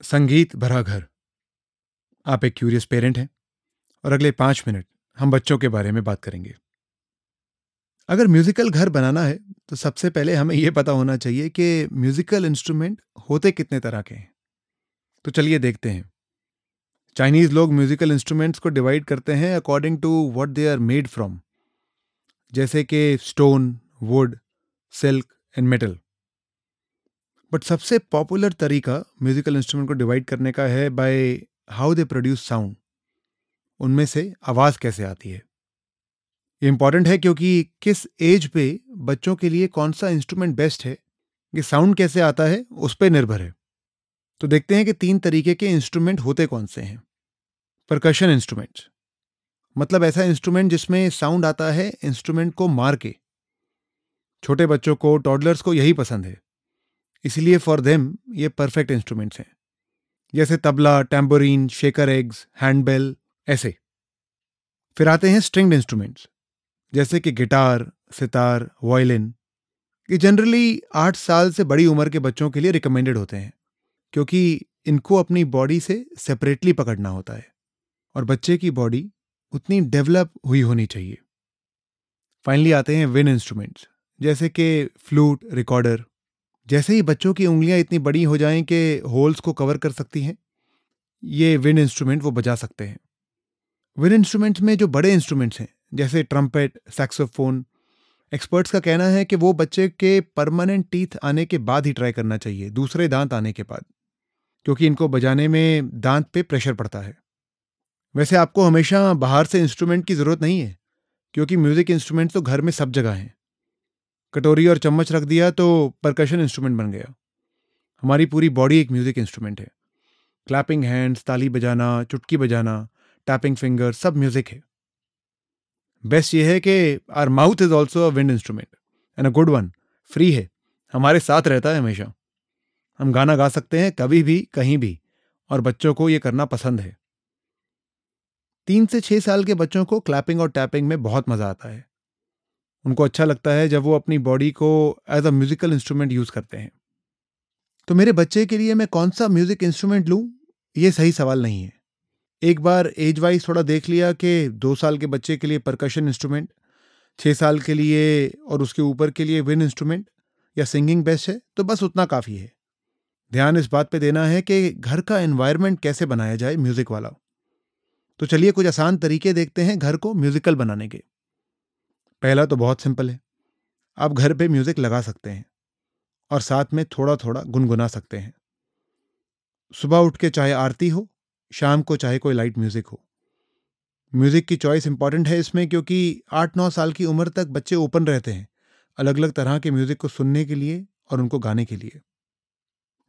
संगीत भरा घर। आप एक क्यूरियस पेरेंट हैं और अगले पाँच मिनट हम बच्चों के बारे में बात करेंगे। अगर म्यूजिकल घर बनाना है तो सबसे पहले हमें यह पता होना चाहिए कि म्यूजिकल इंस्ट्रूमेंट होते कितने तरह के हैं। तो चलिए देखते हैं। चाइनीज़ लोग म्यूजिकल इंस्ट्रूमेंट्स को डिवाइड करते हैं according to what they are made from जैसे कि stone wood silk and metal but सबसे पॉपुलर तरीका म्यूजिकल इंस्ट्रूमेंट को डिवाइड करने का है by how they produce sound उनमें से आवाज़ कैसे आती है? ये इंपॉर्टेंट है क्योंकि किस एज पे बच्चों के लिए कौन सा इंस्ट्रूमेंट बेस्ट है? कि साउंड कैसे आता है? उस पर निर्भर है। तो देखते हैं कि तीन तरीके के इंस्ट्रूमेंट होते कौन से हैं। परकशन इंस्ट्रूमेंट मतलब ऐसा इंस्ट्रूमेंट जिसमें साउंड आता है इंस्ट्रूमेंट को मार के। छोटे बच्चों को टॉडलर्स को यही पसंद है। इसलिए फॉर देम ये परफेक्ट इंस्ट्रूमेंट्स हैं। जैसे tabla tambourine shaker eggs handbell ऐसे। फिर आते हैं स्ट्रिंग्ड इंस्ट्रूमेंट्स जैसे कि गिटार सितार वायलिन ये जनरली आठ साल से बड़ी उम्र के बच्चों के लिए रिकमेंडेड होते हैं, क्योंकि इनको अपनी बॉडी से सेपरेटली पकड़ना होता है, और बच्चे की बॉडी उतनी डेवलप हुई होनी चाहिए। फाइनली आते हैं विन इंस्ट्रूमेंट्स जैसे कि फ्लूट रिकॉर्डर जैसे ही बच्चों की उंगलियाँ इतनी बड़ी हो जाएँ कि होल्स को कवर कर सकती हैं, ये विन इंस्ट्रूमेंट वो बजा सकते हैं। विन इंस्ट्रूमेंट्स में जो बड़े इंस्ट्रूमेंट्स हैं, जैसे ट्रम्पेट, सैक्सोफोन, एक्सपर्ट्स का कहना है कि वो बच्चे के परमानेंट टीथ आने के बाद ही ट्राई करना चाहिए, दूसरे दांत आने के बाद, क्योंकि इनको बजाने में दांत पे प्रेशर पड़ता है। वैसे आपको हमेशा बाहर से इंस्ट्रूमेंट की ज़रूरत नहीं है, क्योंकि म्यूज़िक इंस्ट्रूमेंट तो घर में सब जगह हैं। कटोरी और चम्मच रख दिया तो परकशन इंस्ट्रूमेंट बन गया। हमारी पूरी बॉडी एक म्यूज़िक इंस्ट्रूमेंट है। क्लैपिंग हैंड्स ताली बजाना, चुटकी बजाना टैपिंग फिंगर सब म्यूज़िक है। बेस्ट ये है कि our mouth is also a wind instrument and a good one free है, हमारे साथ रहता है हमेशा। हम गाना गा सकते हैं कभी भी, कहीं भी, और बच्चों को ये करना पसंद है। तीन से छह साल के बच्चों को क्लैपिंग और टैपिंग में बहुत मज़ा आता है। उनको अच्छा लगता है जब वो अपनी बॉडी को as a musical instrument use करते हैं। तो मेरे बच्चे के लिए मैं कौन सा म्यूज़िक इंस्ट्रूमेंट लूँ? ये सही सवाल नहीं है। एक बार एज वाइज थोड़ा देख लिया कि दो साल के बच्चे के लिए परकशन इंस्ट्रूमेंट छः साल के लिए और उसके ऊपर के लिए विन इंस्ट्रूमेंट या सिंगिंग बेस्ट है तो बस उतना काफ़ी है। ध्यान इस बात पे देना है कि घर का एनवायरनमेंट कैसे बनाया जाए म्यूज़िक वाला। तो चलिए कुछ आसान तरीके देखते हैं घर को म्यूज़िकल बनाने के। पहला तो बहुत सिंपल है। आप घर पे म्यूज़िक लगा सकते हैं और साथ में थोड़ा थोड़ा गुनगुना सकते हैं। सुबह उठ के चाहे आरती हो, शाम को चाहे कोई लाइट म्यूज़िक हो। म्यूज़िक की चॉइस इंपॉर्टेंट है इसमें क्योंकि आठ नौ साल की उम्र तक बच्चे ओपन रहते हैं अलग अलग तरह के म्यूज़िक को सुनने के लिए और उनको गाने के लिए।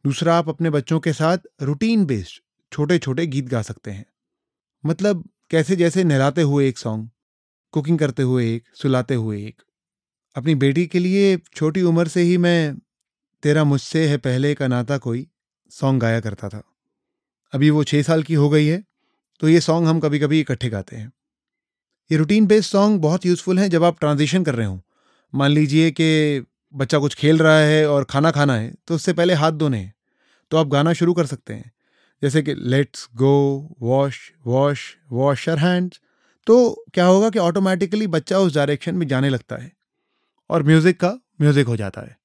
दूसरा, आप अपने बच्चों के साथ रूटीन बेस्ड छोटे छोटे गीत गा सकते हैं। मतलब कैसे जैसे नहलाते हुए एक सॉन्ग कुकिंग करते हुए एक, सुलाते हुए एक। अपनी बेटी के लिए छोटी उम्र से ही मैं, तेरा मुझसे है पहले का नाता कोई सॉन्ग गाया करता था। अभी वो छः साल की हो गई है तो ये सॉन्ग हम कभी कभी इकट्ठे गाते हैं। ये रूटीन बेस्ड सॉन्ग बहुत यूज़फुल हैं जब आप ट्रांजिशन कर रहे हो। मान लीजिए कि बच्चा कुछ खेल रहा है और खाना खाना है तो उससे पहले हाथ धोने हैं तो आप गाना शुरू कर सकते हैं। जैसे कि let's go wash wash wash your hands तो क्या होगा कि ऑटोमेटिकली बच्चा उस डायरेक्शन में जाने लगता है और म्यूज़िक का म्यूज़िक हो जाता है।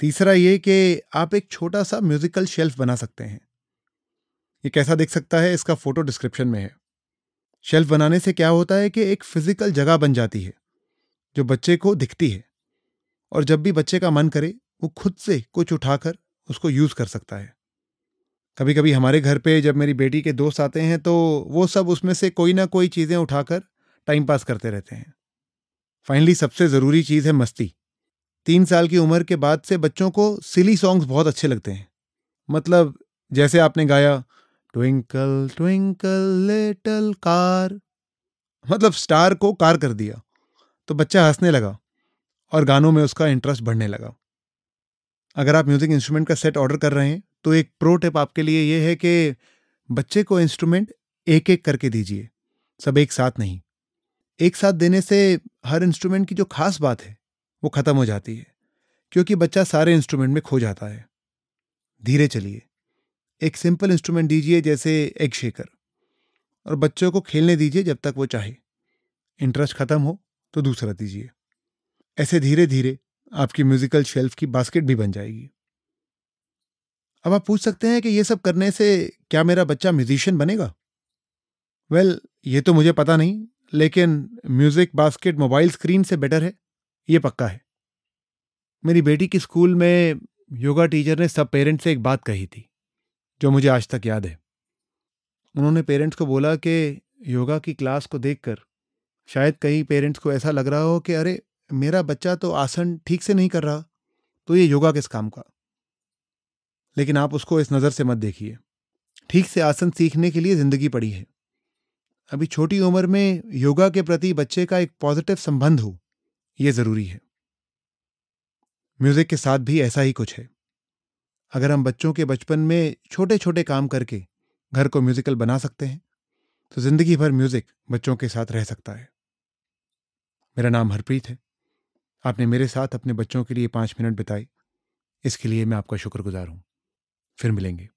तीसरा ये कि आप एक छोटा सा म्यूज़िकल शेल्फ बना सकते हैं। ये कैसा दिख सकता है? इसका फ़ोटो डिस्क्रिप्शन में है। शेल्फ बनाने से क्या होता है कि एक फ़िज़िकल जगह बन जाती है, जो बच्चे को दिखती है और जब भी बच्चे का मन करे, वो खुद से कुछ उठाकर उसको यूज़ कर सकता है। कभी कभी हमारे घर पे जब मेरी बेटी के दोस्त आते हैं तो वो सब उसमें से कोई ना कोई चीज़ें उठाकर टाइम पास करते रहते हैं। फाइनली सबसे ज़रूरी चीज़ है मस्ती। तीन साल की उम्र के बाद से बच्चों को सिली सॉन्ग्स बहुत अच्छे लगते हैं। मतलब जैसे आपने गाया, ट्विंकल ट्विंकल, लिटल कार मतलब स्टार को कार कर दिया। तो बच्चा हंसने लगा और गानों में उसका इंटरेस्ट बढ़ने लगा। अगर आप म्यूज़िक इंस्ट्रूमेंट का सेट ऑर्डर कर रहे हैं तो एक प्रो टिप आपके लिए ये है कि बच्चे को इंस्ट्रूमेंट एक एक करके दीजिए, सब एक साथ नहीं। एक साथ देने से हर इंस्ट्रूमेंट की जो खास बात है, वो ख़त्म हो जाती है, क्योंकि बच्चा सारे इंस्ट्रूमेंट में खो जाता है। धीरे चलिए, एक सिंपल इंस्ट्रूमेंट दीजिए जैसे एग शेकर, और बच्चों को खेलने दीजिए जब तक वो चाहे। इंटरेस्ट खत्म हो तो दूसरा दीजिए। ऐसे धीरे धीरे आपकी म्यूजिकल शेल्फ की बास्केट भी बन जाएगी। अब आप पूछ सकते हैं कि ये सब करने से क्या मेरा बच्चा म्यूजिशियन बनेगा? वेल well, ये तो मुझे पता नहीं लेकिन म्यूज़िक बास्केट मोबाइल स्क्रीन से बेटर है। ये पक्का है। मेरी बेटी की स्कूल में योगा टीचर ने सब पेरेंट्स से एक बात कही थी जो मुझे आज तक याद है। उन्होंने पेरेंट्स को बोला कि योगा की क्लास को देखकर शायद कई पेरेंट्स को ऐसा लग रहा हो कि अरे मेरा बच्चा तो आसन ठीक से नहीं कर रहा तो ये योगा किस काम का? लेकिन आप उसको इस नज़र से मत देखिए। ठीक से आसन सीखने के लिए ज़िंदगी पड़ी है। अभी छोटी उम्र में योगा के प्रति बच्चे का एक पॉजिटिव संबंध हो यह ज़रूरी है। म्यूज़िक के साथ भी ऐसा ही कुछ है। अगर हम बच्चों के बचपन में छोटे छोटे काम करके घर को म्यूजिकल बना सकते हैं तो ज़िंदगी भर म्यूज़िक बच्चों के साथ रह सकता है। मेरा नाम हरप्रीत है। आपने मेरे साथ अपने बच्चों के लिए पाँच मिनट बिताए। इसके लिए मैं आपका शुक्रगुजार हूँ। फिर मिलेंगे।